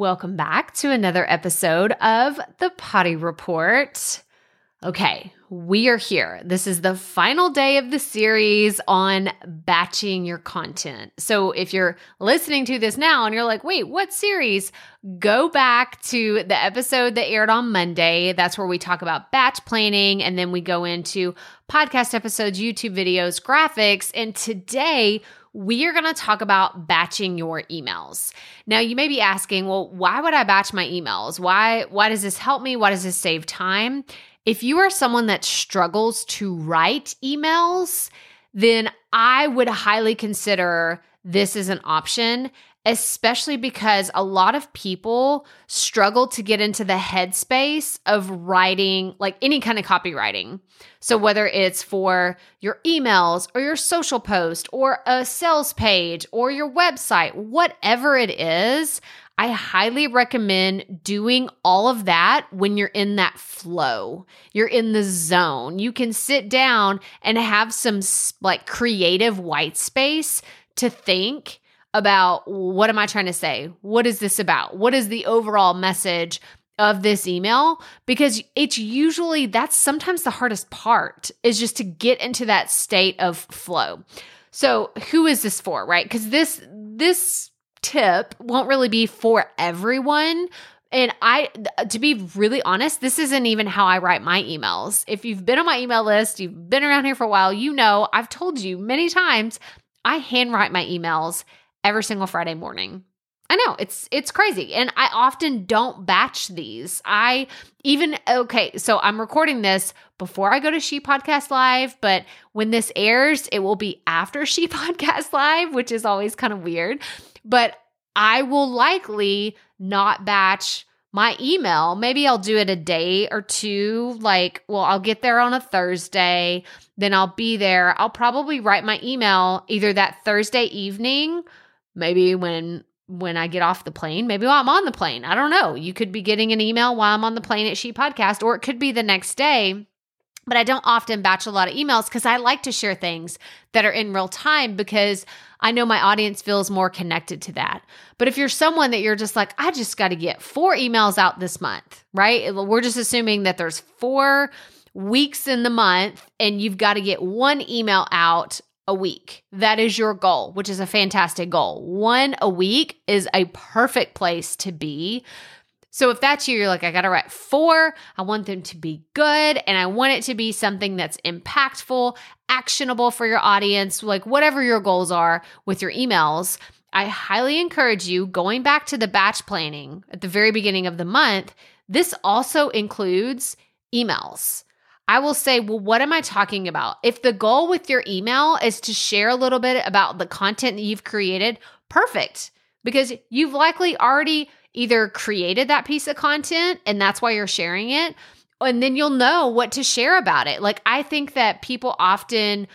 Welcome back to another episode of the Potty Report. Okay, we are here. This is the final day of the series on batching your content. So if you're listening to this now and you're like, wait, what series? Go back to the episode that aired on Monday. That's where we talk about batch planning and then we go into podcast episodes, YouTube videos, graphics. And today, we are going to talk about batching your emails. Now, you may be asking, well, why would I batch my emails? Why why does this help me? Why does this save time? If you are someone that struggles to write emails, then I would highly consider this as an option especially because a lot of people struggle to get into the headspace of writing like any kind of copywriting. So, whether it's for your emails or your social post or a sales page or your website, whatever it is, I highly recommend doing all of that when you're in that flow. You're in the zone. You can sit down and have some like creative white space to think about what am I trying to say? What is this about? What is the overall message of this email? Because it's usually that's sometimes the hardest part is just to get into that state of flow. So, who is this for, right? Cuz this this tip won't really be for everyone, and I, to be really honest, this isn't even how I write my emails. If you've been on my email list, you've been around here for a while, you know I've told you many times I handwrite my emails every single Friday morning. I know it's it's crazy and I often don't batch these. I even okay, so I'm recording this before I go to She Podcast Live, but when this airs, it will be after She Podcast Live, which is always kind of weird. But I will likely not batch my email. Maybe I'll do it a day or two. Like, well, I'll get there on a Thursday, then I'll be there. I'll probably write my email either that Thursday evening Maybe when when I get off the plane, maybe while I'm on the plane. I don't know. You could be getting an email while I'm on the plane at She Podcast, or it could be the next day. But I don't often batch a lot of emails because I like to share things that are in real time because I know my audience feels more connected to that. But if you're someone that you're just like, I just got to get four emails out this month, right? We're just assuming that there's four weeks in the month and you've got to get one email out a week. That is your goal, which is a fantastic goal. One a week is a perfect place to be. So if that's you, you're like, I got to write four. I want them to be good and I want it to be something that's impactful, actionable for your audience, like whatever your goals are with your emails. I highly encourage you going back to the batch planning at the very beginning of the month. This also includes emails. I will say, well, what am I talking about? If the goal with your email is to share a little bit about the content that you've created, perfect. Because you've likely already either created that piece of content and that's why you're sharing it, and then you'll know what to share about it. Like, I think that people often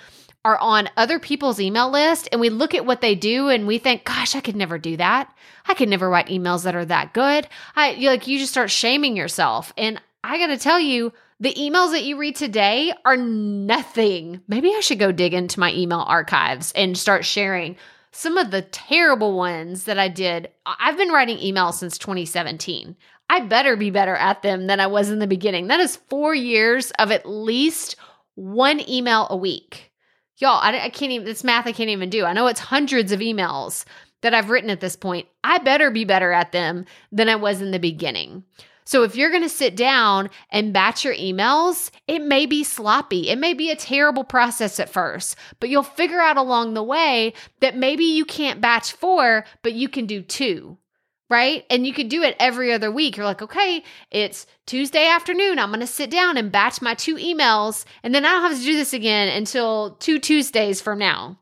are on other people's email list and we look at what they do and we think, gosh, I could never do that. I could never write emails that are that good. I like you just start shaming yourself. And I got to tell you, the emails that you read today are nothing. Maybe I should go dig into my email archives and start sharing some of the terrible ones that I did. I've been writing emails since 2017. I better be better at them than I was in the beginning. That is four years of at least one email a week. Y'all, I, I can't even, this math I can't even do. I know it's hundreds of emails that I've written at this point. I better be better at them than I was in the beginning. So if you're going to sit down and batch your emails, it may be sloppy. It may be a terrible process at first, but you'll figure out along the way that maybe you can't batch four, but you can do two. Right. And you could do it every other week. You're like, okay, it's Tuesday afternoon. I'm going to sit down and batch my two emails. And then I don't have to do this again until two Tuesdays from now.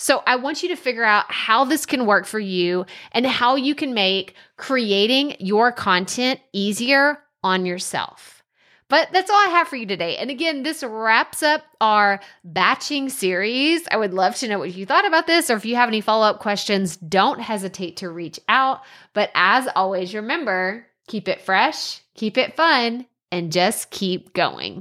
So I want you to figure out how this can work for you and how you can make creating your content easier on yourself. But that's all I have for you today. And again, this wraps up our batching series. I would love to know what you thought about this, or if you have any follow up questions, don't hesitate to reach out. But as always, remember keep it fresh, keep it fun, and just keep going.